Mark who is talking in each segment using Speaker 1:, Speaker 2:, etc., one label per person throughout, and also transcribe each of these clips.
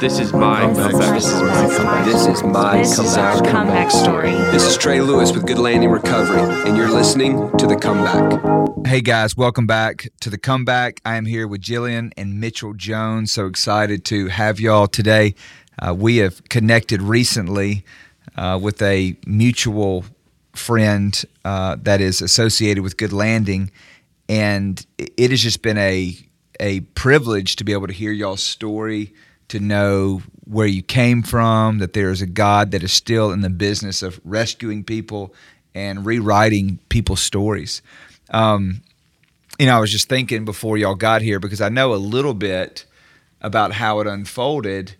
Speaker 1: This is my comeback.
Speaker 2: This is my comeback.
Speaker 3: This is my
Speaker 2: This is our
Speaker 3: comeback.
Speaker 2: comeback story.
Speaker 3: This is Trey Lewis with Good Landing Recovery, and you're listening to The Comeback.
Speaker 4: Hey guys, welcome back to the comeback. I am here with Jillian and Mitchell Jones. So excited to have y'all today. Uh, we have connected recently uh, with a mutual friend uh, that is associated with Good Landing, and it has just been a a privilege to be able to hear y'all's story, to know where you came from, that there is a God that is still in the business of rescuing people and rewriting people's stories. Um, you know, I was just thinking before y'all got here because I know a little bit about how it unfolded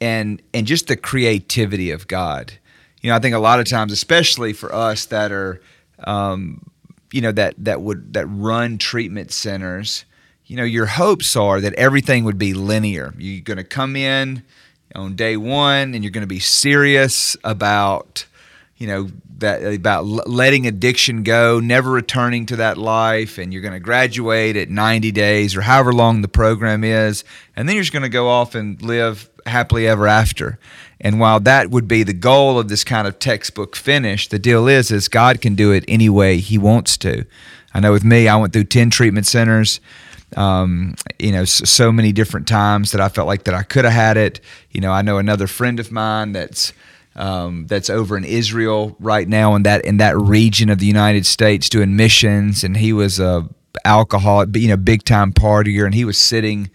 Speaker 4: and and just the creativity of God. You know, I think a lot of times, especially for us that are, um, you know, that that would that run treatment centers, you know, your hopes are that everything would be linear. You're going to come in on day one, and you're going to be serious about you know that about letting addiction go, never returning to that life, and you're going to graduate at 90 days or however long the program is, and then you're just going to go off and live happily ever after. And while that would be the goal of this kind of textbook finish, the deal is is God can do it any way He wants to. I know with me, I went through 10 treatment centers um, you know, so, many different times that I felt like that I could have had it. You know, I know another friend of mine that's um, that's over in Israel right now in that in that region of the United States doing missions, and he was a alcoholic, you know, big time partier, and he was sitting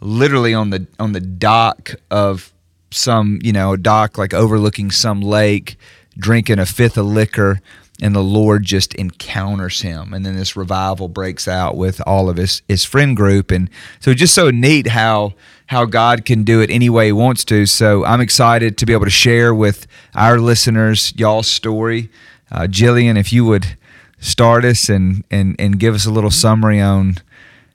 Speaker 4: literally on the on the dock of some you know dock like overlooking some lake, drinking a fifth of liquor and the Lord just encounters him. And then this revival breaks out with all of his, his friend group. And so just so neat how how God can do it any way he wants to. So I'm excited to be able to share with our listeners y'all's story. Uh, Jillian, if you would start us and, and, and give us a little summary on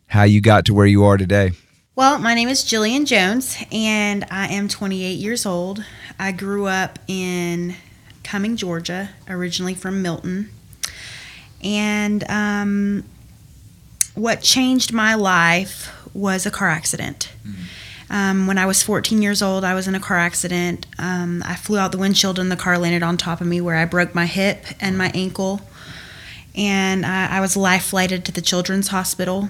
Speaker 4: how you got to where you are today.
Speaker 5: Well, my name is Jillian Jones, and I am 28 years old. I grew up in Cumming, Georgia, originally from Milton. And um, what changed my life was a car accident. Um, when I was 14 years old, I was in a car accident. Um, I flew out the windshield and the car landed on top of me where I broke my hip and my ankle. And I, I was life flighted to the Children's Hospital.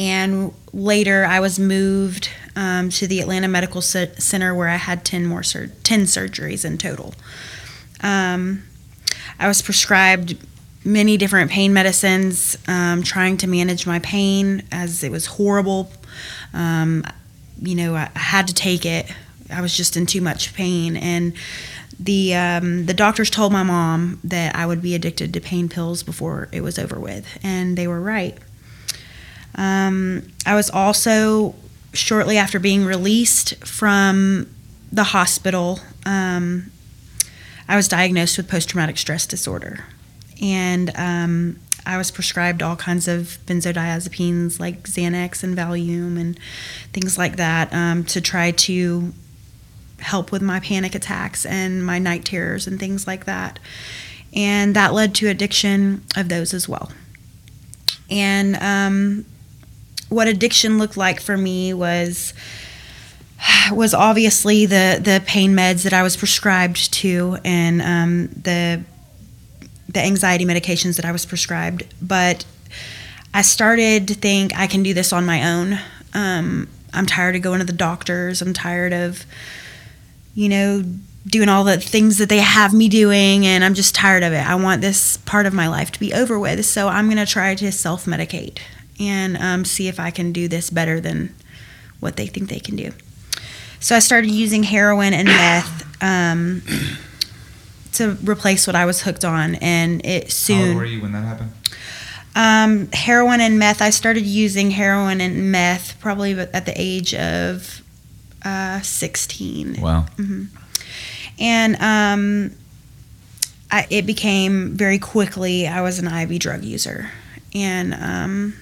Speaker 5: And later, I was moved um, to the Atlanta Medical C- Center where I had 10 more sur- 10 surgeries in total. Um, I was prescribed many different pain medicines, um, trying to manage my pain as it was horrible. Um, you know, I, I had to take it. I was just in too much pain, and the um, the doctors told my mom that I would be addicted to pain pills before it was over with, and they were right. Um, I was also shortly after being released from the hospital. Um, I was diagnosed with post traumatic stress disorder. And um, I was prescribed all kinds of benzodiazepines like Xanax and Valium and things like that um, to try to help with my panic attacks and my night terrors and things like that. And that led to addiction of those as well. And um, what addiction looked like for me was was obviously the the pain meds that I was prescribed to and um, the the anxiety medications that I was prescribed. But I started to think I can do this on my own. Um, I'm tired of going to the doctors. I'm tired of, you know, doing all the things that they have me doing, and I'm just tired of it. I want this part of my life to be over with. So I'm going to try to self medicate and um, see if I can do this better than what they think they can do. So I started using heroin and meth um, to replace what I was hooked on, and it soon.
Speaker 4: How old were you when that happened?
Speaker 5: Um, heroin and meth. I started using heroin and meth probably at the age of uh, 16.
Speaker 4: Wow.
Speaker 5: And um, I, it became very quickly, I was an IV drug user. And um,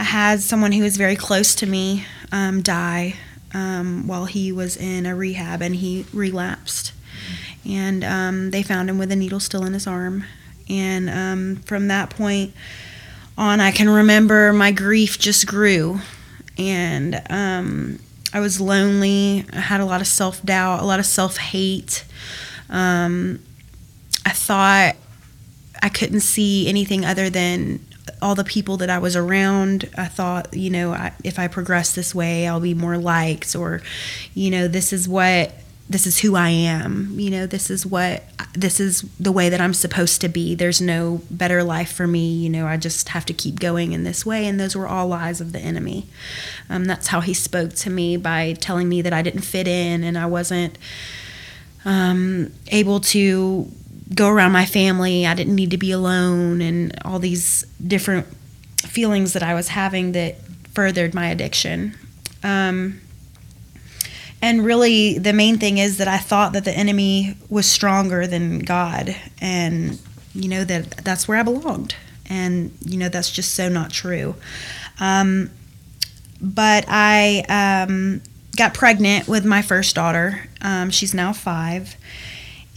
Speaker 5: I had someone who was very close to me um, die um, while he was in a rehab and he relapsed. And um, they found him with a needle still in his arm. And um, from that point on, I can remember my grief just grew. And um, I was lonely. I had a lot of self doubt, a lot of self hate. Um, I thought I couldn't see anything other than all the people that I was around. I thought, you know, I, if I progress this way, I'll be more liked, or, you know, this is what, this is who I am. You know, this is what, this is the way that I'm supposed to be. There's no better life for me. You know, I just have to keep going in this way. And those were all lies of the enemy. Um, that's how he spoke to me by telling me that I didn't fit in and I wasn't um, able to go around my family. I didn't need to be alone, and all these different feelings that I was having that furthered my addiction. Um, and really, the main thing is that I thought that the enemy was stronger than God, and you know that that's where I belonged, and you know that's just so not true. Um, but I um, got pregnant with my first daughter. Um, she's now five,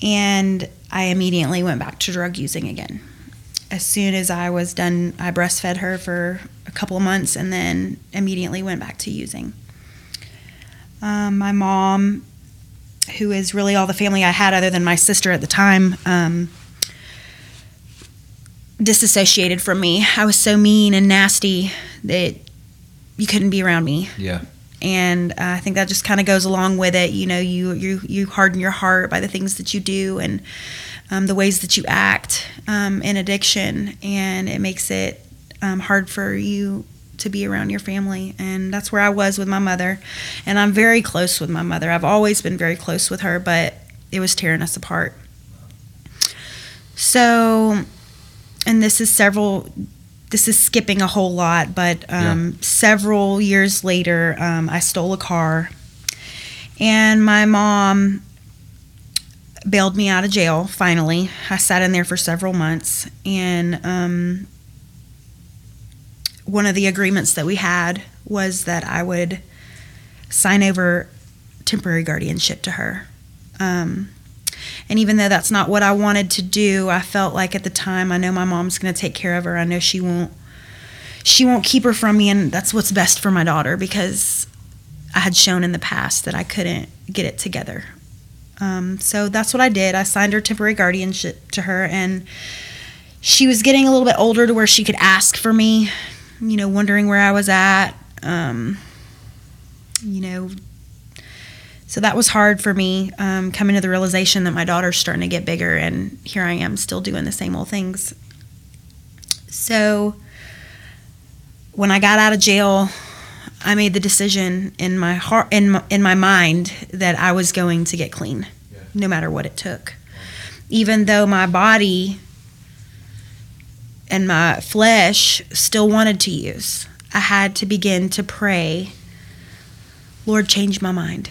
Speaker 5: and I immediately went back to drug using again. As soon as I was done, I breastfed her for a couple of months and then immediately went back to using. Um, my mom, who is really all the family I had other than my sister at the time, um, disassociated from me. I was so mean and nasty that you couldn't be around me.
Speaker 4: Yeah
Speaker 5: and uh, I think that just kind of goes along with it. You know, you you you harden your heart by the things that you do and um, the ways that you act um, in addiction, and it makes it um, hard for you to be around your family. And that's where I was with my mother, and I'm very close with my mother. I've always been very close with her, but it was tearing us apart. So, and this is several this is skipping a whole lot, but um, yeah. several years later, um, I stole a car, and my mom bailed me out of jail. Finally, I sat in there for several months, and um, one of the agreements that we had was that I would sign over temporary guardianship to her. Um, and even though that's not what I wanted to do, I felt like at the time I know my mom's going to take care of her. I know she won't she won't keep her from me and that's what's best for my daughter because I had shown in the past that I couldn't get it together. Um, so that's what I did. I signed her temporary guardianship to her and she was getting a little bit older to where she could ask for me, you know, wondering where I was at. Um, you know, so that was hard for me um, coming to the realization that my daughter's starting to get bigger and here i am still doing the same old things. So when i got out of jail i made the decision in my heart in my, in my mind that i was going to get clean yeah. no matter what it took. Even though my body and my flesh still wanted to use i had to begin to pray lord change my mind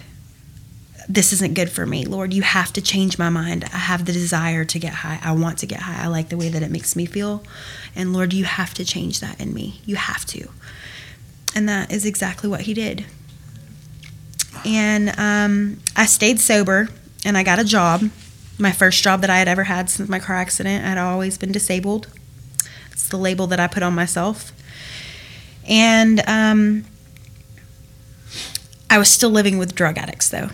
Speaker 5: this isn't good for me. Lord, you have to change my mind. I have the desire to get high. I want to get high. I like the way that it makes me feel. And Lord, you have to change that in me. You have to. And that is exactly what He did. And um, I stayed sober and I got a job. My first job that I had ever had since my car accident. I'd always been disabled. It's the label that I put on myself. And um, I was still living with drug addicts, though.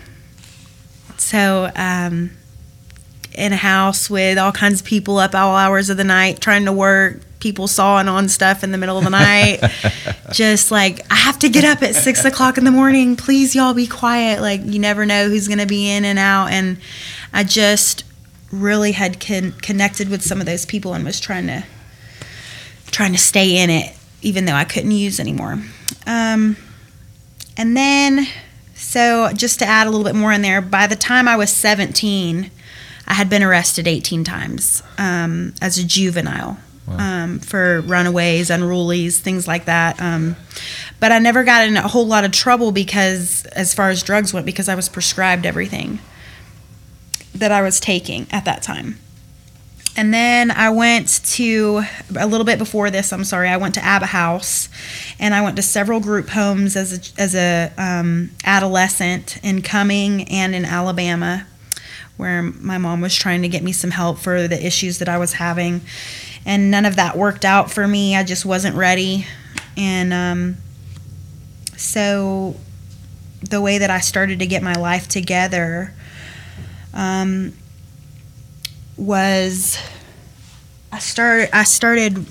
Speaker 5: So, um, in a house with all kinds of people up all hours of the night trying to work, people sawing on stuff in the middle of the night. just like, I have to get up at six o'clock in the morning. Please, y'all be quiet. Like, you never know who's going to be in and out. And I just really had con- connected with some of those people and was trying to trying to stay in it even though I couldn't use anymore. Um, and then so, just to add a little bit more in there, by the time I was 17, I had been arrested 18 times um, as a juvenile wow. um, for runaways, unrulies, things like that. Um, but I never got in a whole lot of trouble because, as far as drugs went, because I was prescribed everything that I was taking at that time. And then I went to a little bit before this. I'm sorry. I went to Abba House, and I went to several group homes as a, as a um, adolescent in Cumming and in Alabama, where my mom was trying to get me some help for the issues that I was having, and none of that worked out for me. I just wasn't ready, and um, so the way that I started to get my life together um, was I started I started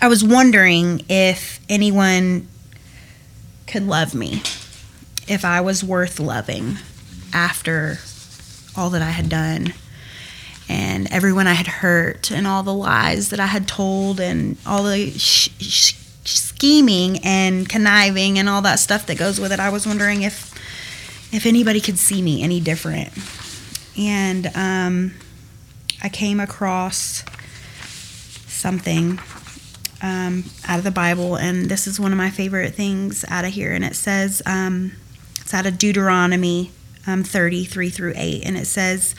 Speaker 5: I was wondering if anyone could love me, if I was worth loving after all that I had done and everyone I had hurt and all the lies that I had told and all the sh- sh- scheming and conniving and all that stuff that goes with it. I was wondering if if anybody could see me any different. And um, I came across something um, out of the Bible, and this is one of my favorite things out of here. And it says, um, it's out of Deuteronomy um, 33 through 8, and it says,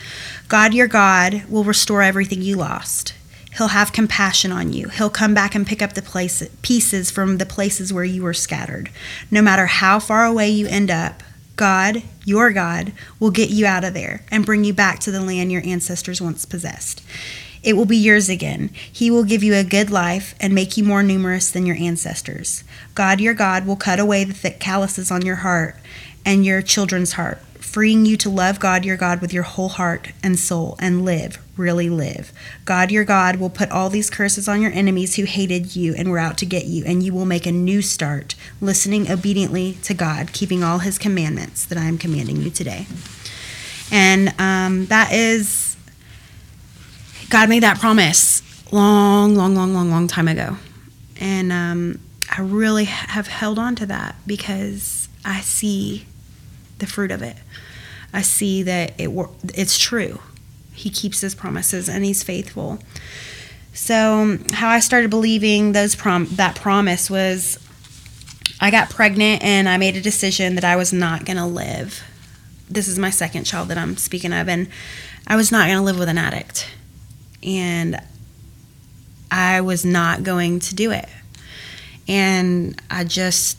Speaker 5: God your God will restore everything you lost. He'll have compassion on you. He'll come back and pick up the place, pieces from the places where you were scattered. No matter how far away you end up, God, your God, will get you out of there and bring you back to the land your ancestors once possessed. It will be yours again. He will give you a good life and make you more numerous than your ancestors. God, your God, will cut away the thick calluses on your heart and your children's heart, freeing you to love God, your God, with your whole heart and soul and live, really live. God, your God, will put all these curses on your enemies who hated you and were out to get you, and you will make a new start, listening obediently to God, keeping all his commandments that I am commanding you today. And um, that is, God made that promise long, long, long, long, long time ago. And um, I really have held on to that because I see the fruit of it. I see that it it's true. He keeps his promises and he's faithful. So, how I started believing those prom- that promise was I got pregnant and I made a decision that I was not going to live. This is my second child that I'm speaking of and I was not going to live with an addict. And I was not going to do it. And I just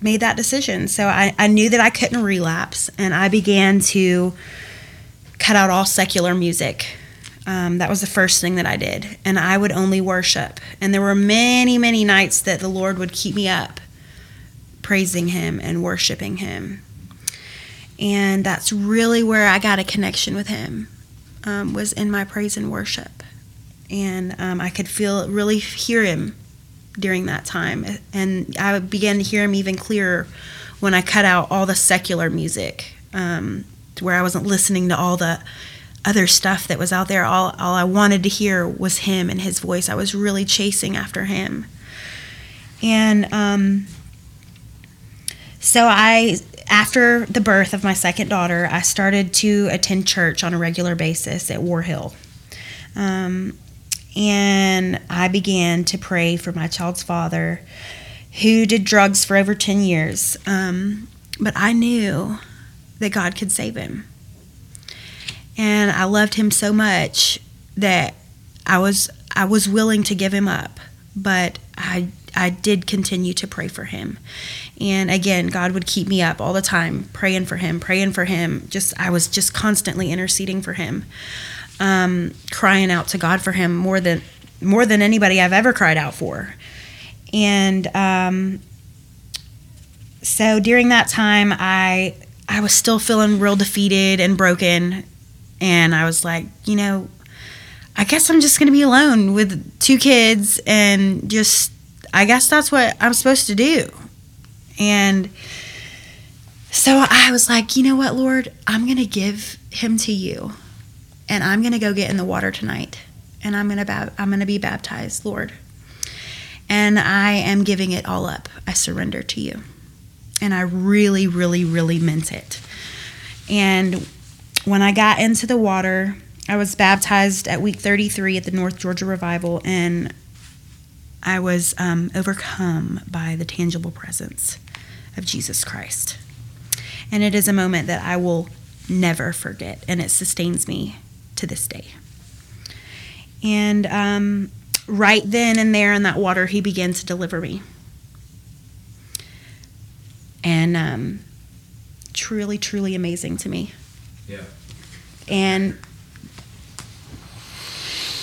Speaker 5: made that decision. So I, I knew that I couldn't relapse, and I began to cut out all secular music. Um, that was the first thing that I did. And I would only worship. And there were many, many nights that the Lord would keep me up praising Him and worshiping Him. And that's really where I got a connection with Him, um, was in my praise and worship. And um, I could feel, really hear Him during that time. And I began to hear him even clearer when I cut out all the secular music, um, where I wasn't listening to all the other stuff that was out there. All, all I wanted to hear was him and his voice. I was really chasing after him. And um, so I, after the birth of my second daughter, I started to attend church on a regular basis at War Hill. Um, and I began to pray for my child's father, who did drugs for over 10 years. Um, but I knew that God could save him. And I loved him so much that I was I was willing to give him up, but I I did continue to pray for him. And again, God would keep me up all the time, praying for him, praying for him. Just I was just constantly interceding for him um, crying out to God for him more than more than anybody I've ever cried out for. And um, so during that time, I I was still feeling real defeated and broken, and I was like, you know, I guess I'm just gonna be alone with two kids, and just I guess that's what I'm supposed to do. And so I was like, you know what, Lord, I'm gonna give him to you and I'm going to go get in the water tonight and I'm going to I'm going to be baptized, Lord. And I am giving it all up. I surrender to you. And I really really really meant it. And when I got into the water, I was baptized at week 33 at the North Georgia Revival and I was um, overcome by the tangible presence of Jesus Christ. And it is a moment that I will never forget, and it sustains me to this day. And um, right then and there in that water, he began to deliver me. And um, truly, truly amazing to me.
Speaker 4: Yeah.
Speaker 5: And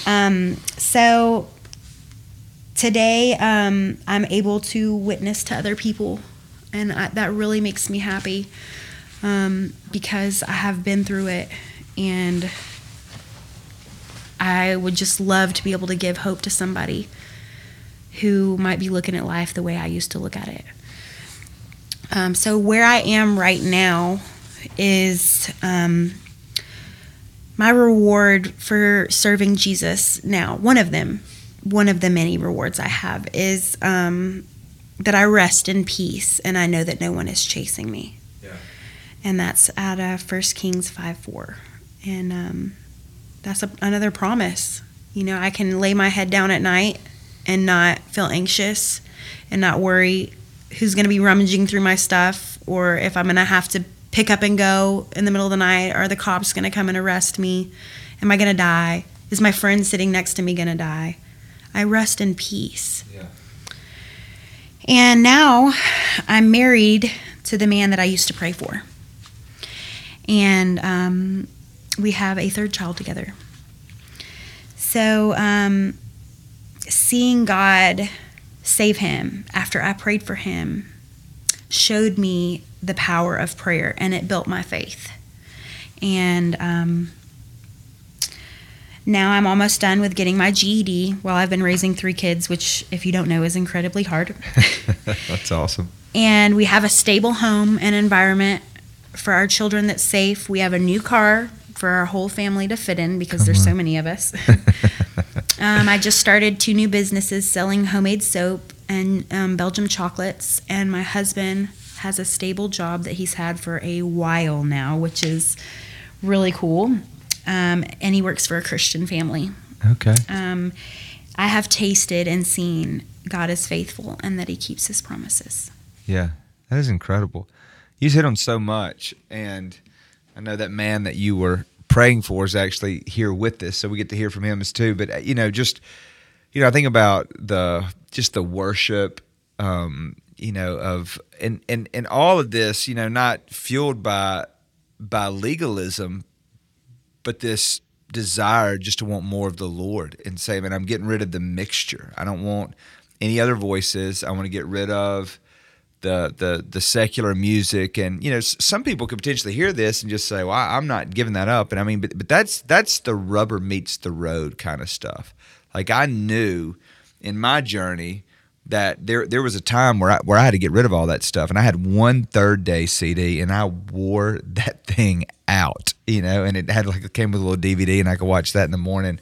Speaker 5: um, so today, um, I'm able to witness to other people and I, that really makes me happy um, because I have been through it, and I would just love to be able to give hope to somebody who might be looking at life the way I used to look at it. Um, so where I am right now is um, my reward for serving Jesus. Now, one of them, one of the many rewards I have is um, that I rest in peace and I know that no one is chasing me.
Speaker 4: Yeah.
Speaker 5: And that's out of 1 Kings 5 4. And um, that's a, another promise. You know, I can lay my head down at night and not feel anxious and not worry who's going to be rummaging through my stuff or if I'm going to have to pick up and go in the middle of the night or the cops going to come and arrest me. Am I going to die? Is my friend sitting next to me going to die? I rest in peace.
Speaker 4: Yeah.
Speaker 5: And now I'm married to the man that I used to pray for. And um, we have a third child together. So, um, seeing God save him after I prayed for him showed me the power of prayer and it built my faith. And um, now I'm almost done with getting my GED while I've been raising three kids, which, if you don't know, is incredibly hard.
Speaker 4: That's awesome.
Speaker 5: and we have a stable home and environment for our children that's safe. We have a new car for our whole family to fit in because there's so many of us. um, I just started two new businesses selling homemade soap and um, Belgium chocolates, and my husband has a stable job that he's had for a while now, which is really cool. Um, and he works for a Christian family.
Speaker 4: Okay.
Speaker 5: Um, I have tasted and seen God is faithful and that He keeps His promises.
Speaker 4: Yeah, that is incredible. You hit on so much, and I know that man that you were praying for is actually here with us, so we get to hear from him as too. But uh, you know, just you know, I think about the just the worship, um, you know, of and and and all of this, you know, not fueled by by legalism, but this desire just to want more of the Lord and say, man, I'm getting rid of the mixture. I don't want any other voices. I want to get rid of the the the secular music. And you know some people could potentially hear this and just say well I'm not giving that up. And I mean but but that's that's the rubber meets the road kind of stuff. Like I knew in my journey that there there was a time where I where I had to get rid of all that stuff. And I had one Third Day CD and I wore that thing out you know and it had like it came with a little DVD and I could watch that in the morning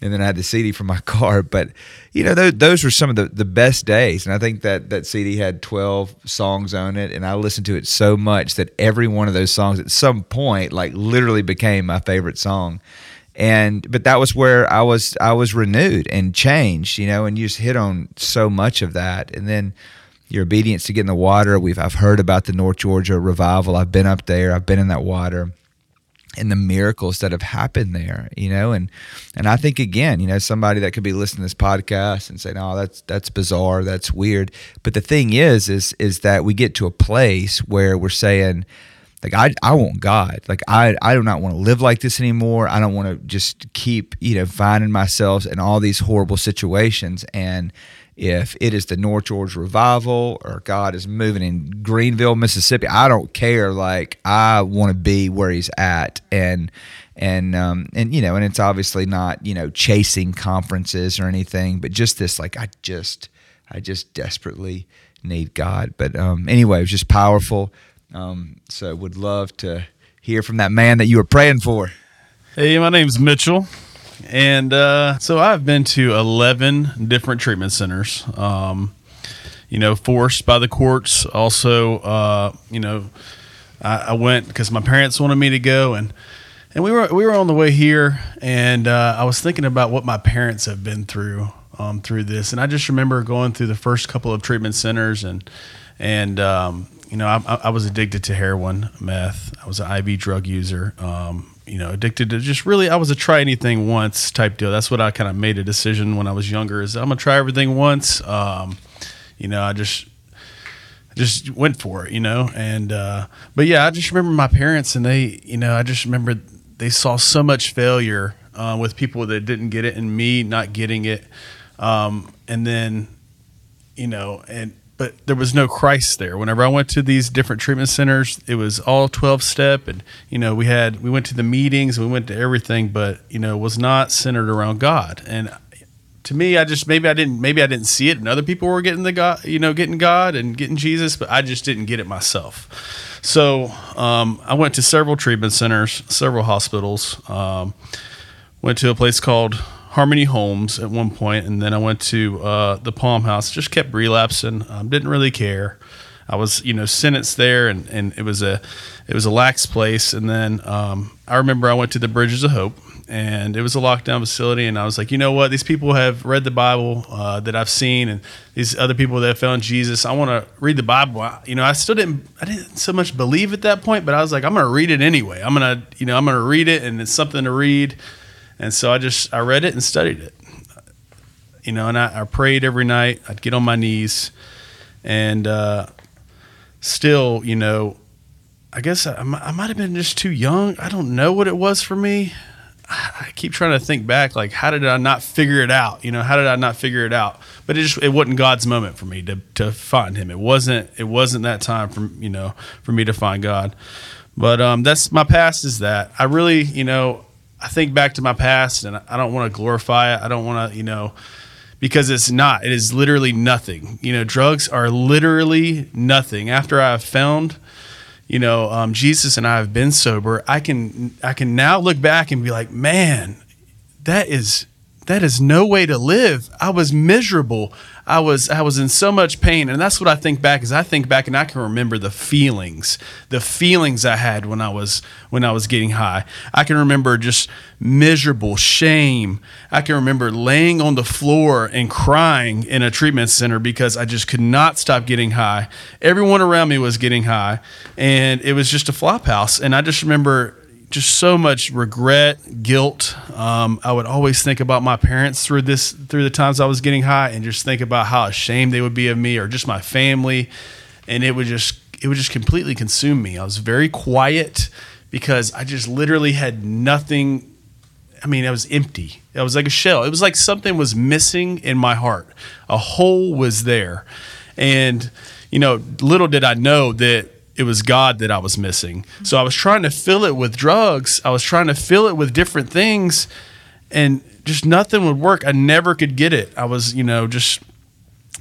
Speaker 4: and then I had the CD from my car. But you know, those, those were some of the, the best days, and I think that that CD had twelve songs on it, and I listened to it so much that every one of those songs at some point, like literally, became my favorite song. And but that was where I was I was renewed and changed, you know, and you just hit on so much of that, and then your obedience to get in the water. We've I've heard about the North Georgia revival. I've been up there. I've been in that water and the miracles that have happened there, you know, and and I think again, you know, somebody that could be listening to this podcast and say, "No, oh, that's that's bizarre, that's weird." But the thing is, is is that we get to a place where we're saying, like, I I want God, like I I do not want to live like this anymore. I don't want to just keep you know finding myself in all these horrible situations and if it is the North Georgia revival or God is moving in Greenville, Mississippi, I don't care. Like I want to be where He's at, and and um, and you know, and it's obviously not you know chasing conferences or anything, but just this like I just I just desperately need God. But um, anyway, it was just powerful. Um, so would love to hear from that man that you were praying for.
Speaker 1: Hey, my name's Mitchell. And uh, so I've been to 11 different treatment centers, um, you know, forced by the courts. Also, uh, you know, I, I went because my parents wanted me to go. And, and we were, we were on the way here. And uh, I was thinking about what my parents have been through um, through this. And I just remember going through the first couple of treatment centers and, and, um, you know, I, I, was addicted to heroin, meth. I was an IV drug user. Um, you know, addicted to just really, I was a try anything once type deal. That's what I kind of made a decision when I was younger. Is I'm gonna try everything once. Um, you know, I just just went for it. You know, and uh, but yeah, I just remember my parents and they, you know, I just remember they saw so much failure uh, with people that didn't get it, and me not getting it, um, and then, you know, and but there was no Christ there. Whenever I went to these different treatment centers, it was all 12 step and you know, we had we went to the meetings, we went to everything, but you know, it was not centered around God. And to me, I just maybe I didn't maybe I didn't see it and other people were getting the God, you know, getting God and getting Jesus, but I just didn't get it myself. So, um, I went to several treatment centers, several hospitals. Um, went to a place called Harmony Homes at one point, and then I went to uh, the Palm House. Just kept relapsing. Um, didn't really care. I was, you know, sentenced there, and, and it was a it was a lax place. And then um, I remember I went to the Bridges of Hope, and it was a lockdown facility. And I was like, you know what? These people have read the Bible uh, that I've seen, and these other people that have found Jesus. I want to read the Bible. I, you know, I still didn't I didn't so much believe at that point, but I was like, I'm going to read it anyway. I'm gonna, you know, I'm going to read it, and it's something to read. And so I just I read it and studied it. You know, and I, I prayed every night. I'd get on my knees, and uh, still, you know, I guess I, I might have been just too young. I don't know what it was for me. I keep trying to think back, like how did I not figure it out? You know, how did I not figure it out? But it just it wasn't God's moment for me to to find Him. It wasn't it wasn't that time for you know for me to find God. But um, that's my past is that I really you know I think back to my past and I don't want to glorify it. I don't want to, you know, because it's not. It is literally nothing. You know, drugs are literally nothing. After I've found, you know, um, Jesus and I have been sober, I can I can now look back and be like, man, that is that is no way to live. I was miserable. I was I was in so much pain, and that's what I think back. Is I think back and I can remember the feelings, the feelings I had when I was when I was getting high. I can remember just miserable shame. I can remember laying on the floor and crying in a treatment center because I just could not stop getting high. Everyone around me was getting high, and it was just a flop house. And I just remember just so much regret, guilt. Um, I would always think about my parents through this through the times I was getting high, and just think about how ashamed they would be of me, or just my family, and it would just it would just completely consume me. I was very quiet because I just literally had nothing. I mean, I was empty. I was like a shell. It was like something was missing in my heart. A hole was there, and you know, little did I know that it was God that I was missing. So I was trying to fill it with drugs. I was trying to fill it with different things and just nothing would work. I never could get it. I was, you know, just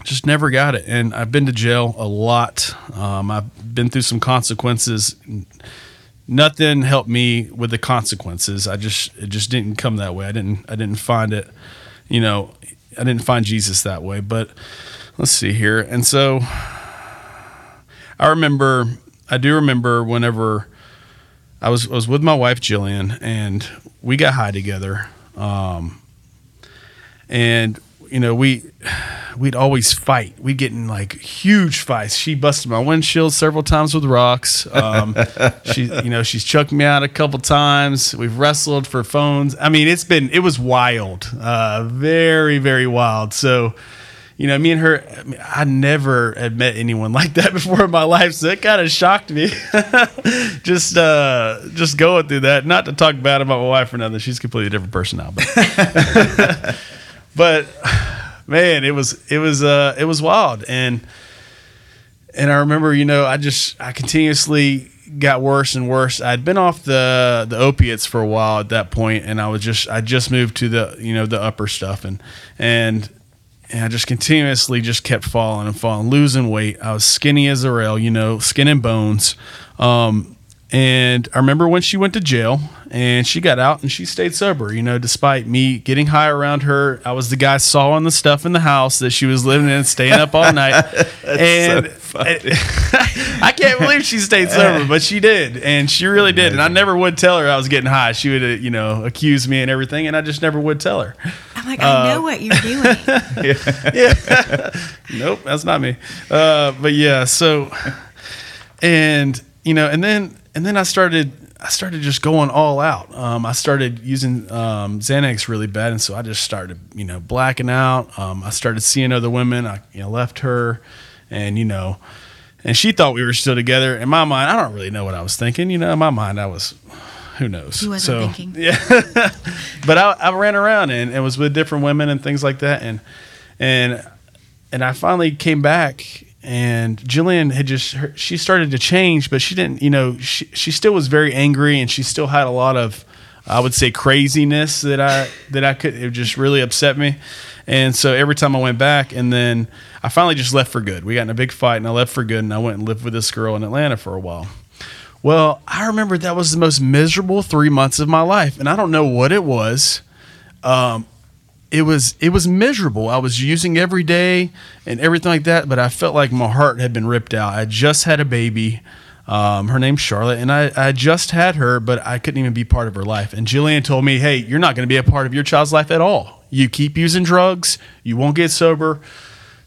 Speaker 1: just never got it. And I've been to jail a lot. Um, I've been through some consequences. Nothing helped me with the consequences. I just it just didn't come that way. I didn't I didn't find it, you know, I didn't find Jesus that way. But let's see here. And so I remember I do remember whenever I was I was with my wife Jillian and we got high together. Um, and you know we we'd always fight. We'd get in like huge fights. She busted my windshield several times with rocks. Um, she you know she's chucked me out a couple times. We've wrestled for phones. I mean it's been it was wild, uh, very very wild. So you know, me and her, I, mean, I, never had met anyone like that before in my life, so it kind of shocked me. just, uh, just going through that. Not to talk bad about my wife or nothing; she's a completely different person now. But, but man, it was, it was, uh, it was wild, and and I remember, you know, I just, I continuously got worse and worse. I'd been off the the opiates for a while at that point, and I was just, I just moved to the, you know, the upper stuff, and and and I just continuously just kept falling and falling, losing weight. I was skinny as a rail, you know, skin and bones. Um, and I remember when she went to jail and she got out and she stayed sober, you know, despite me getting high around her. I was the guy sawing the stuff in the house that she was living in, staying up all night. and so I can't believe she stayed sober, but she did. And she really did. And I never would tell her I was getting high. She would, uh, you know, accuse me and everything. And I just never would tell her.
Speaker 5: I'm like, I uh, know what you're doing.
Speaker 1: yeah. yeah. nope, that's not me. Uh, but yeah, so, and, you know, and then and then I started I started just going all out. Um, I started using um, Xanax really bad, and so I just started, you know, blacking out. Um, I started seeing other women. I, you know, left her, and you know, and she thought we were still together. In my mind, I don't really know what I was thinking. You know, in my mind, I was, who knows?
Speaker 5: You wasn't so, thinking.
Speaker 1: Yeah, but I, I ran around and, and was with different women and things like that, and and and I finally came back and Jillian had just her, she started to change, but she didn't. You know, she she still was very angry, and she still had a lot of, I would say, craziness that I that I could. It just really upset me, and so every time I went back, and then I finally just left for good. We got in a big fight, and I left for good, and I went and lived with this girl in Atlanta for a while. Well, I remember that was the most miserable three months of my life, and I don't know what it was. Um, it was it was miserable. I was using every day and everything like that, but I felt like my heart had been ripped out. I just had a baby. Um, her name's Charlotte, and I, I just had her, but I couldn't even be part of her life. And Jillian told me, "Hey, you're not going to be a part of your child's life at all. You keep using drugs, you won't get sober."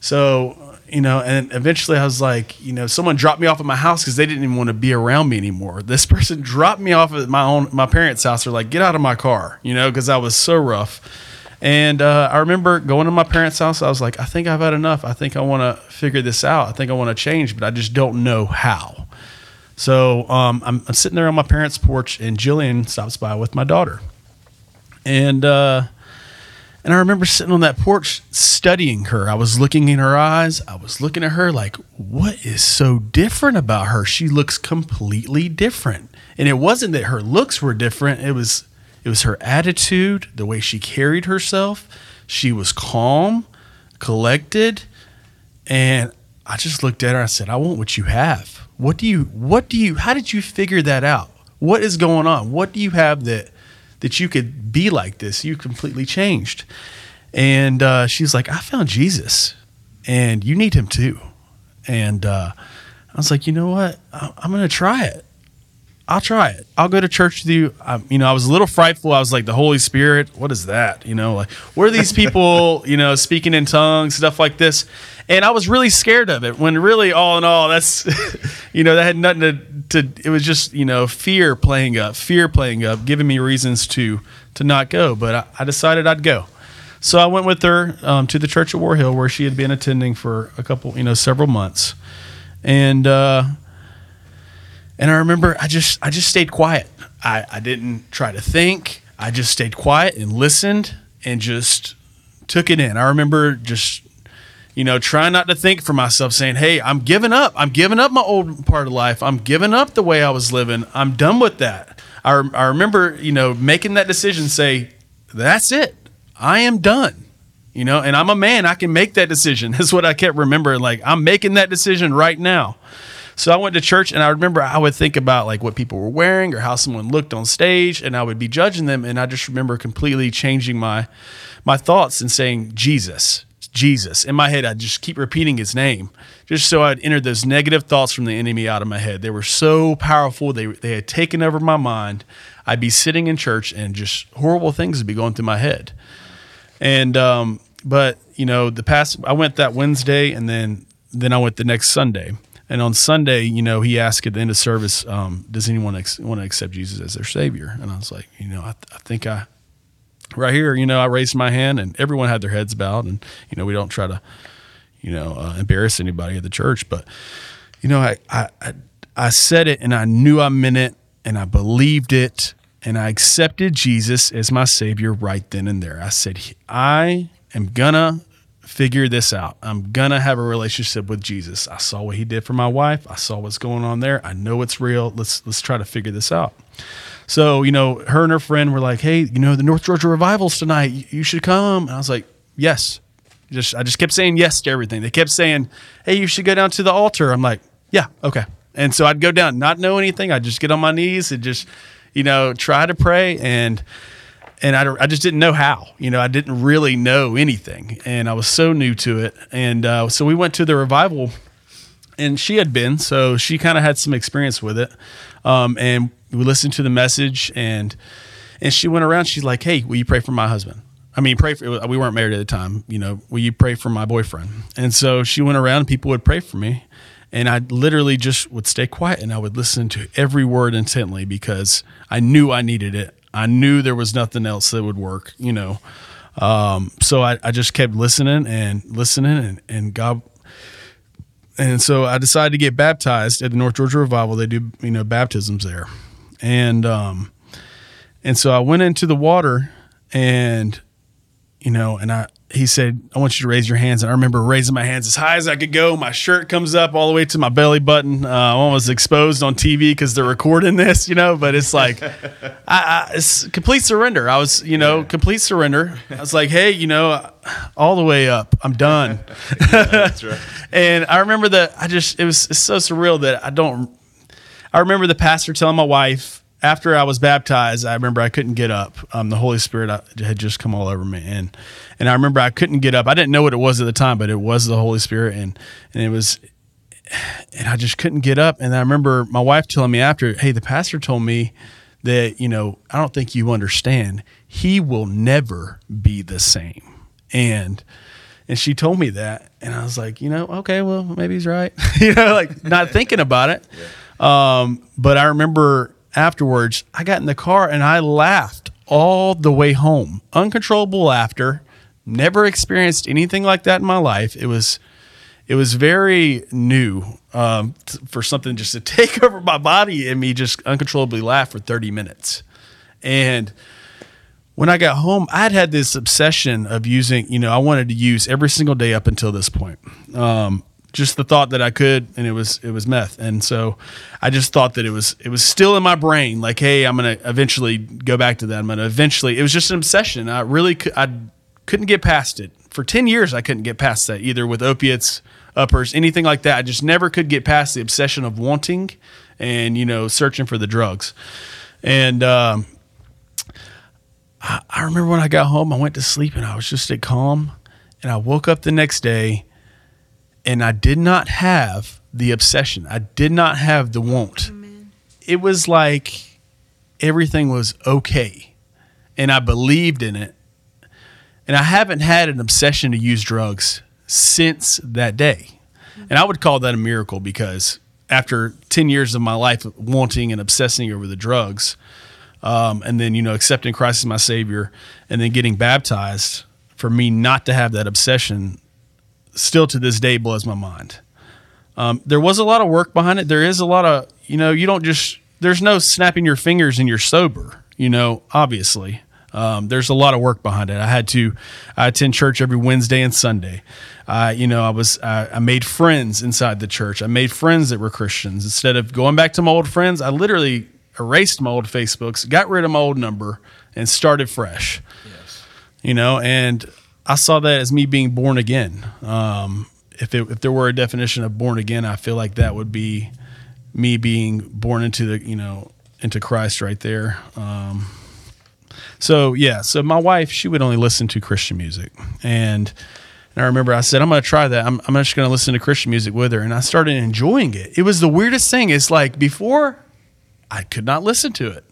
Speaker 1: So you know, and eventually I was like, you know, someone dropped me off at my house because they didn't even want to be around me anymore. This person dropped me off at my own my parents' house. They're like, get out of my car, you know, because I was so rough. And uh, I remember going to my parents' house. I was like, I think I've had enough. I think I want to figure this out. I think I want to change, but I just don't know how. So um, I'm, I'm, sitting there on my parents' porch, and Jillian stops by with my daughter. And uh, and I remember sitting on that porch studying her. I was looking in her eyes. I was looking at her like, what is so different about her? She looks completely different. And it wasn't that her looks were different. It was it was her attitude, the way she carried herself. She was calm, collected, and I just looked at her and I said, "I want what you have. What do you what do you how did you figure that out? What is going on? What do you have that that you could be like this? You completely changed." And uh, she's like, "I found Jesus, and you need him too." And uh, I was like, "You know what? I'm going to try it." I'll try it. I'll go to church with you. I, you know, I was a little frightful. I was like, the Holy Spirit, what is that? You know, like, where are these people, you know, speaking in tongues, stuff like this? And I was really scared of it when really, all in all, that's, you know, that had nothing to, to, it was just, you know, fear playing up, fear playing up, giving me reasons to, to not go. But I, I decided I'd go. So I went with her um, to the church at War Hill where she had been attending for a couple, you know, several months. And, uh, and I remember I just I just stayed quiet. I, I didn't try to think. I just stayed quiet and listened and just took it in. I remember just you know trying not to think for myself saying, "Hey, I'm giving up. I'm giving up my old part of life. I'm giving up the way I was living. I'm done with that." I, I remember, you know, making that decision say, "That's it. I am done." You know, and I'm a man. I can make that decision. That's what I kept remembering. Like, I'm making that decision right now. So I went to church and I remember I would think about like what people were wearing or how someone looked on stage and I would be judging them and I just remember completely changing my my thoughts and saying Jesus, Jesus. In my head I'd just keep repeating his name just so I'd enter those negative thoughts from the enemy out of my head. They were so powerful. They they had taken over my mind. I'd be sitting in church and just horrible things would be going through my head. And um but you know the past I went that Wednesday and then then I went the next Sunday and on Sunday, you know, he asked at the end of service, um, "Does anyone ex- want to accept Jesus as their Savior?" And I was like, you know, I, th- I think I, right here, you know, I raised my hand, and everyone had their heads bowed, and you know, we don't try to, you know, uh, embarrass anybody at the church, but you know, I, I I I said it, and I knew I meant it, and I believed it, and I accepted Jesus as my Savior right then and there. I said, I am gonna figure this out. I'm gonna have a relationship with Jesus. I saw what he did for my wife. I saw what's going on there. I know it's real. Let's let's try to figure this out. So, you know, her and her friend were like, "Hey, you know, the North Georgia revivals tonight. You should come." And I was like, "Yes." Just I just kept saying yes to everything. They kept saying, "Hey, you should go down to the altar." I'm like, "Yeah, okay." And so I'd go down, not know anything. I'd just get on my knees and just, you know, try to pray and and I, I just didn't know how. You know, I didn't really know anything, and I was so new to it. And uh, so we went to the revival, and she had been, so she kind of had some experience with it. Um, and we listened to the message, and and she went around. She's like, "Hey, will you pray for my husband?" I mean, pray for. We weren't married at the time. You know, will you pray for my boyfriend? And so she went around. And people would pray for me, and I literally just would stay quiet and I would listen to every word intently because I knew I needed it. I knew there was nothing else that would work, you know. Um, so I, I just kept listening and listening, and, and God. And so I decided to get baptized at the North Georgia Revival. They do, you know, baptisms there, and um, and so I went into the water, and you know, and I he said, I want you to raise your hands. And I remember raising my hands as high as I could go. My shirt comes up all the way to my belly button. Uh, I was exposed on TV because they're recording this, you know, but it's like, I, I, it's complete surrender. I was, you know, complete surrender. I was like, hey, you know, all the way up. I'm done. That's right. and I remember that I just, it was it's so surreal that I don't, I remember the pastor telling my wife, after I was baptized, I remember I couldn't get up. Um, the Holy Spirit uh, had just come all over me, and and I remember I couldn't get up. I didn't know what it was at the time, but it was the Holy Spirit, and and it was, and I just couldn't get up. And I remember my wife telling me after, "Hey, the pastor told me that you know I don't think you understand. He will never be the same." And and she told me that, and I was like, you know, okay, well maybe he's right, you know, like not thinking about it. Yeah. Um, but I remember afterwards, I got in the car and I laughed all the way home. Uncontrollable laughter. Never experienced anything like that in my life. It was it was very new um, t- for something just to take over my body and me just uncontrollably laugh for 30 minutes. And when I got home, I'd had this obsession of using, you know, I wanted to use every single day up until this point. Um, just the thought that I could, and it was it was meth, and so I just thought that it was it was still in my brain. Like, hey, I'm gonna eventually go back to that. I'm gonna eventually. It was just an obsession. I really could, I couldn't get past it for ten years. I couldn't get past that either with opiates, uppers, anything like that. I just never could get past the obsession of wanting and you know searching for the drugs. And um, I, I remember when I got home, I went to sleep and I was just at calm, and I woke up the next day and I did not have the obsession. I did not have the want. Amen. It was like everything was okay, and I believed in it. And I haven't had an obsession to use drugs since that day. And I would call that a miracle because after 10 years of my life wanting and obsessing over the drugs, um, and then, you know, accepting Christ as my Savior, and then getting baptized, for me not to have that obsession still to this day blows my mind. Um, there was a lot of work behind it. There is a lot of, you know, you don't just, there's no snapping your fingers and you're sober, you know, obviously. Um, there's a lot of work behind it. I had to, I attend church every Wednesday and Sunday. Uh, you know, I was, I, I made friends inside the church. I made friends that were Christians. Instead of going back to my old friends, I literally erased my old Facebooks, got rid of my old number, and started fresh. Yes. You know, and I saw that as me being born again. Um, if it, if there were a definition of born again, I feel like that would be me being born into the you know into Christ right there. Um, so yeah, so my wife she would only listen to Christian music, and and I remember I said I'm going to try that. I'm I'm just going to listen to Christian music with her, and I started enjoying it. It was the weirdest thing. It's like before I could not listen to it.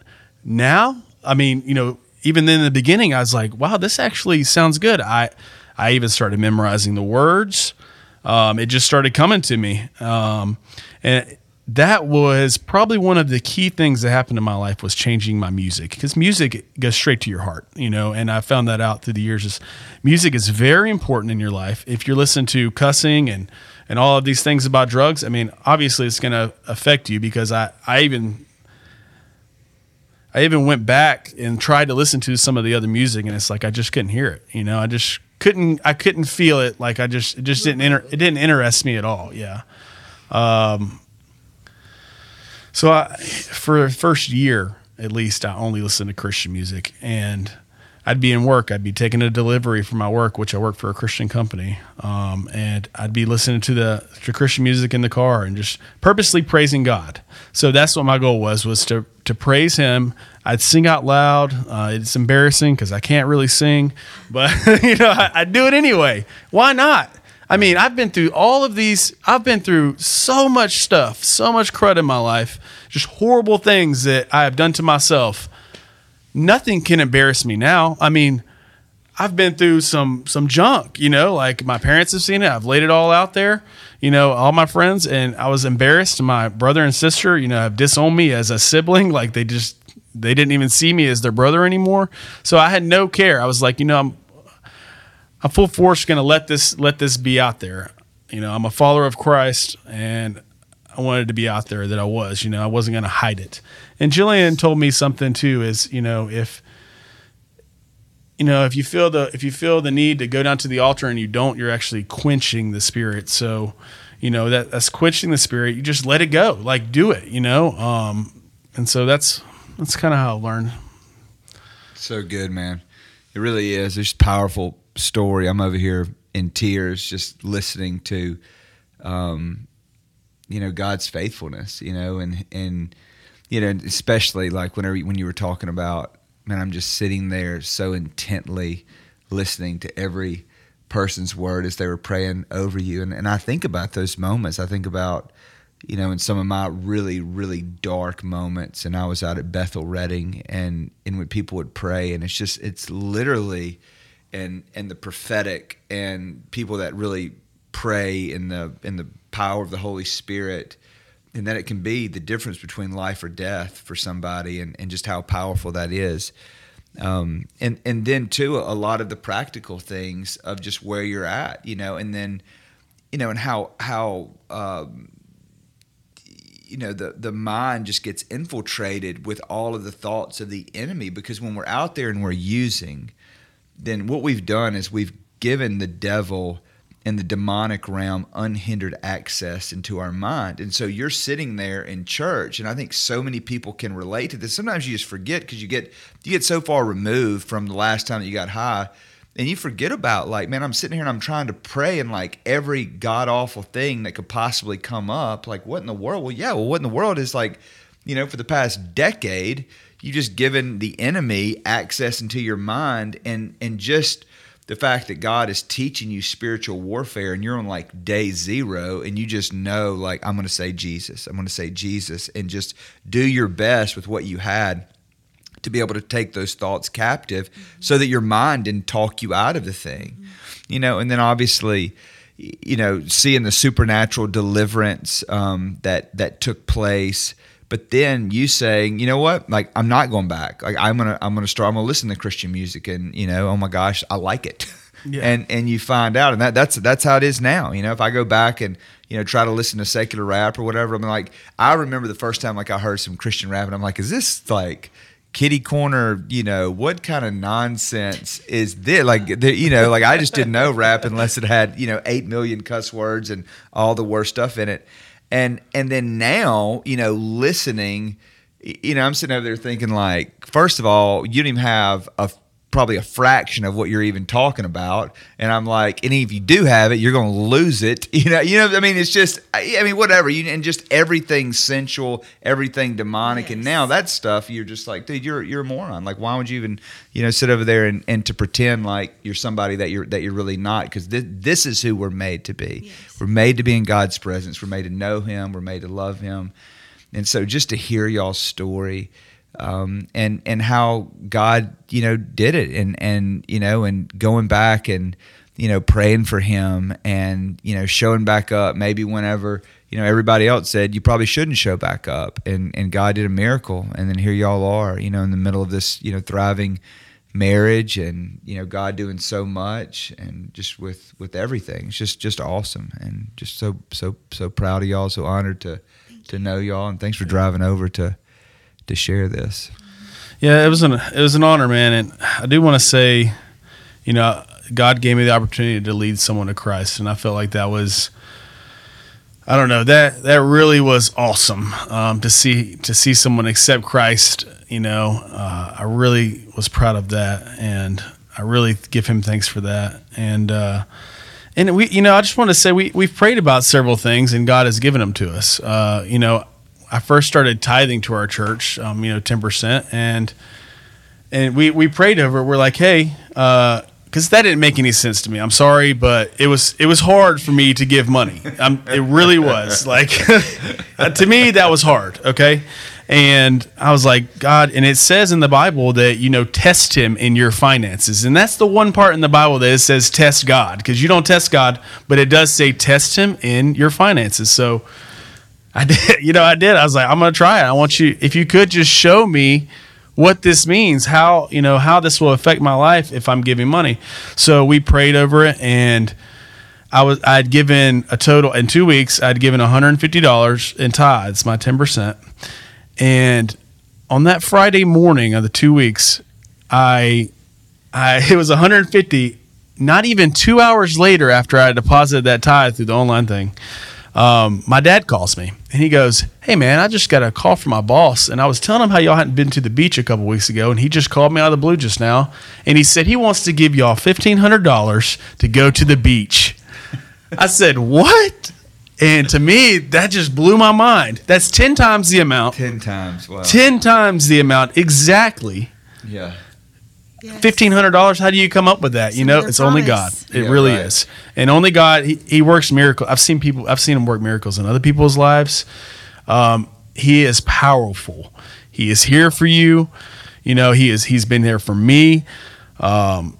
Speaker 1: Now, I mean, you know, even then in the beginning, I was like, wow, this actually sounds good. I, I even started memorizing the words. Um, it just started coming to me. Um, and that was probably one of the key things that happened in my life was changing my music because music goes straight to your heart, you know, and I found that out through the years is music is very important in your life. If you're listening to cussing and, and all of these things about drugs, I mean, obviously it's going to affect you because I, I even I even went back and tried to listen to some of the other music, and it's like I just couldn't hear it. You know, I just couldn't. I couldn't feel it. Like I just it just didn't inter, it didn't interest me at all. Yeah. Um. So I, for the first year at least, I only listened to Christian music, and I'd be in work. I'd be taking a delivery for my work, which I work for a Christian company, um, and I'd be listening to the to Christian music in the car and just purposely praising God. So that's what my goal was was to to praise Him. I'd sing out loud. Uh, it's embarrassing because I can't really sing, but you know I, I do it anyway. Why not? I mean, I've been through all of these. I've been through so much stuff, so much crud in my life, just horrible things that I have done to myself nothing can embarrass me now. I mean, I've been through some some junk, you know, like my parents have seen it. I've laid it all out there, you know, all my friends, and I was embarrassed. My brother and sister, you know, have disowned me as a sibling. Like they just they didn't even see me as their brother anymore. So I had no care. I was like, you know, I'm I'm full force going to let this let this be out there. You know, I'm a follower of Christ, and I wanted to be out there that I was. You know, I wasn't going to hide it. And Jillian told me something too. Is you know if you know, if you feel the if you feel the need to go down to the altar and you don't, you're actually quenching the spirit. So, you know, that that's quenching the spirit. You just let it go. Like do it, you know? Um and so that's that's kind of how I learned.
Speaker 4: So good, man. It really is. It's a powerful story. I'm over here in tears just listening to um you know God's faithfulness, you know, and and you know, especially like whenever when you were talking about man, I'm just sitting there so intently listening to every person's word as they were praying over you. And, and I think about those moments. I think about, you know, in some of my really, really dark moments, and I was out at Bethel Redding, and and when people would pray, and it's just, it's literally, and and the prophetic, and people that really pray in the in the power of the Holy Spirit, and that it can be the difference between life or death for somebody and, and just how powerful that is. Um, and and then too a lot of the practical things of just where you're at you know and then you know and how how um, you know the the mind just gets infiltrated with all of the thoughts of the enemy because when we're out there and we're using then what we've done is we've given the devil in the demonic realm unhindered access into our mind. And so you're sitting there in church, and I think so many people can relate to this. Sometimes you just forget because you get you get so far removed from the last time that you got high, and you forget about like, man, I'm sitting here and I'm trying to pray, and like every god awful thing that could possibly come up, like what in the world? Well, yeah, well, what in the world is like, you know, for the past decade, you just given the enemy access into your mind, and and just the fact that God is teaching you spiritual warfare and you're on like day zero and you just know, like, I'm going to say Jesus, I'm going to say Jesus, and just do your best with what you had to be able to take those thoughts captive mm-hmm. so that your mind didn't talk you out of the thing, mm-hmm. you know, and then obviously, you know, seeing the supernatural deliverance um, that that took place but then you saying, you know what, like I'm not going back. Like I'm gonna I'm gonna start. I'm gonna listen to Christian music, and you know, oh my gosh, I like it. Yeah. and and you find out, and that that's that's how it is now. You know, if I go back and you know try to listen to secular rap or whatever, I'm like, I remember the first time like I heard some Christian rap, and I'm like, is this like kitty corner you know what kind of nonsense is this like the, you know like i just didn't know rap unless it had you know 8 million cuss words and all the worst stuff in it and and then now you know listening you know i'm sitting over there thinking like first of all you don't even have a probably a fraction of what you're even talking about. And i'm like and if you do have it you're going to lose it. You know you know i mean it's just i mean whatever you and just everything sensual everything demonic. Yes. and now that stuff you're just like dude you're you're a moron. Like why would you even you know sit over there and, and to pretend like you're somebody that you're that you're really not? Because this, this is who we're made to be. Yes. we're made to be in god's presence. We're made to know him. We're made to love him. And so just to hear y'all's story um, and and how God you know did it and and you know and going back and you know praying for him and you know showing back up. Maybe whenever you know everybody else said you probably shouldn't show back up and and God did a miracle. And then here y'all are you know in the middle of this you know thriving marriage and you know God doing so much and just with with everything. It's just just awesome. And just so so so proud of y'all. So honored to to know y'all. And thanks for driving over to to share this.
Speaker 1: Yeah, it was an it was an honor, man, and I do want to say, you know, God gave me the opportunity to lead someone to Christ, and I felt like that was. I don't know that that really was awesome um, to see to see someone accept Christ. You know, uh, I really was proud of that, and I really give him thanks for that. And uh, and we, you know, I just want to say we we've prayed about several things, and God has given them to us. Uh, you know, I first started tithing to our church, um, you know, ten percent, and and we we prayed over. it. We're like, hey, because uh, that didn't make any sense to me. I'm sorry, but it was it was hard for me to give money. Um, it really was. Like to me, that was hard. Okay. And I was like, God, and it says in the Bible that, you know, test him in your finances. And that's the one part in the Bible that it says test God, because you don't test God, but it does say test him in your finances. So I did, you know, I did. I was like, I'm gonna try it. I want you, if you could just show me what this means, how you know how this will affect my life if I'm giving money. So we prayed over it, and I was I'd given a total in two weeks. I'd given 150 dollars in tithes, my 10 percent, and on that Friday morning of the two weeks, I I, it was 150. Not even two hours later, after I deposited that tithe through the online thing, um, my dad calls me and he goes, "Hey man, I just got a call from my boss, and I was telling him how y'all hadn't been to the beach a couple weeks ago, and he just called me out of the blue just now, and he said he wants to give y'all fifteen hundred dollars to go to the beach." I said, "What?" And to me, that just blew my mind. That's ten times the amount.
Speaker 4: Ten times. Wow.
Speaker 1: Ten times the amount exactly.
Speaker 4: Yeah.
Speaker 5: Yes.
Speaker 1: Fifteen hundred dollars. How do you come up with that? You know,
Speaker 5: Another
Speaker 1: it's only God. It
Speaker 4: Yeah,
Speaker 1: really
Speaker 4: right.
Speaker 1: is, and only God. He, he works miracles. I've seen people. I've seen him work miracles in other people's lives. Um, he is powerful. He is here for you. You know, he is. He's been there for me. Um,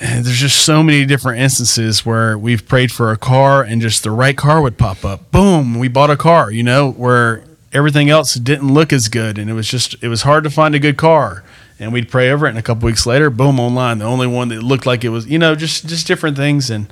Speaker 1: and there's just so many different instances where we've prayed for a car and just the right car would pop up. Boom, we bought a car. You know, where everything else didn't look as good, and it was just it was hard to find a good car and we'd pray over it and a couple weeks later boom online the only one that looked like it was you know just just different things and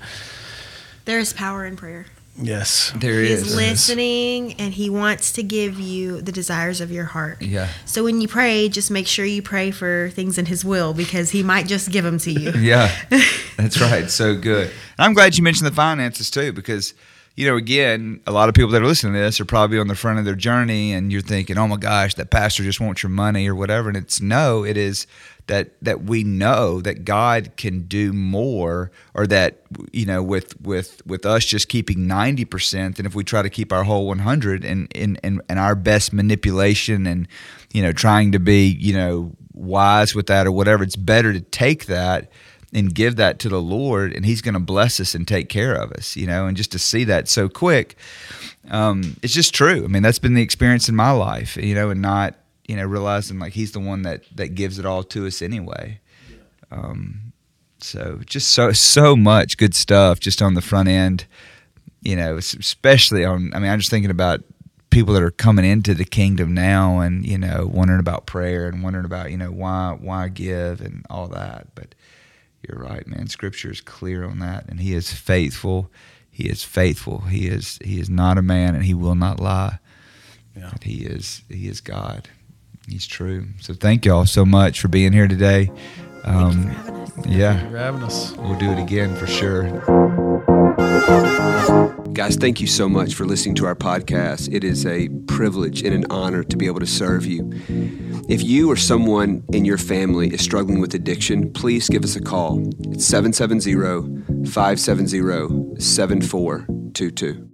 Speaker 5: There is power in prayer.
Speaker 1: yes
Speaker 4: There
Speaker 5: He's
Speaker 4: is.
Speaker 5: listening and he wants to give you the desires of your heart.
Speaker 4: Yeah.
Speaker 5: So when you pray, just make sure you pray for things in his will because he might just give them to you.
Speaker 4: Yeah, that's right. So good. And I'm glad you mentioned the finances too, because you know, again, a lot of people that are listening to this are probably on the front of their journey, and you're thinking, "Oh my gosh, that pastor just wants your money or whatever." And it's no, it is that that we know that God can do more, or that you know, with with with us just keeping ninety percent, than if we try to keep our whole one hundred, and and and and our best manipulation and you know, trying to be you know wise with that or whatever. It's better to take that and give that to the Lord, and He's going to bless us and take care of us, you know. And just to see that so quick, um, it's just true. I mean, that's been the experience in my life, you know, and not you know realizing like He's the one that that gives it all to us anyway. Um, so just so so much good stuff just on the front end, you know, especially on. I mean, I'm just thinking about people that are coming into the kingdom now and you know wondering about prayer and wondering about you know why why give and all that but you're right man. Scripture is clear on that and he is faithful. He is faithful. He is he is not a man and he will not lie.
Speaker 1: Yeah.
Speaker 4: He is he is god. He's true. So thank y'all so much for being here today.
Speaker 5: Thank you for
Speaker 4: um, yeah
Speaker 1: you're having us
Speaker 4: we'll do it again for sure
Speaker 3: Guys, thank you so much for listening to our podcast. It is a privilege and an honor to be able to serve you. If you or someone in your family is struggling with addiction, please give us a call. It's 770 570 7422.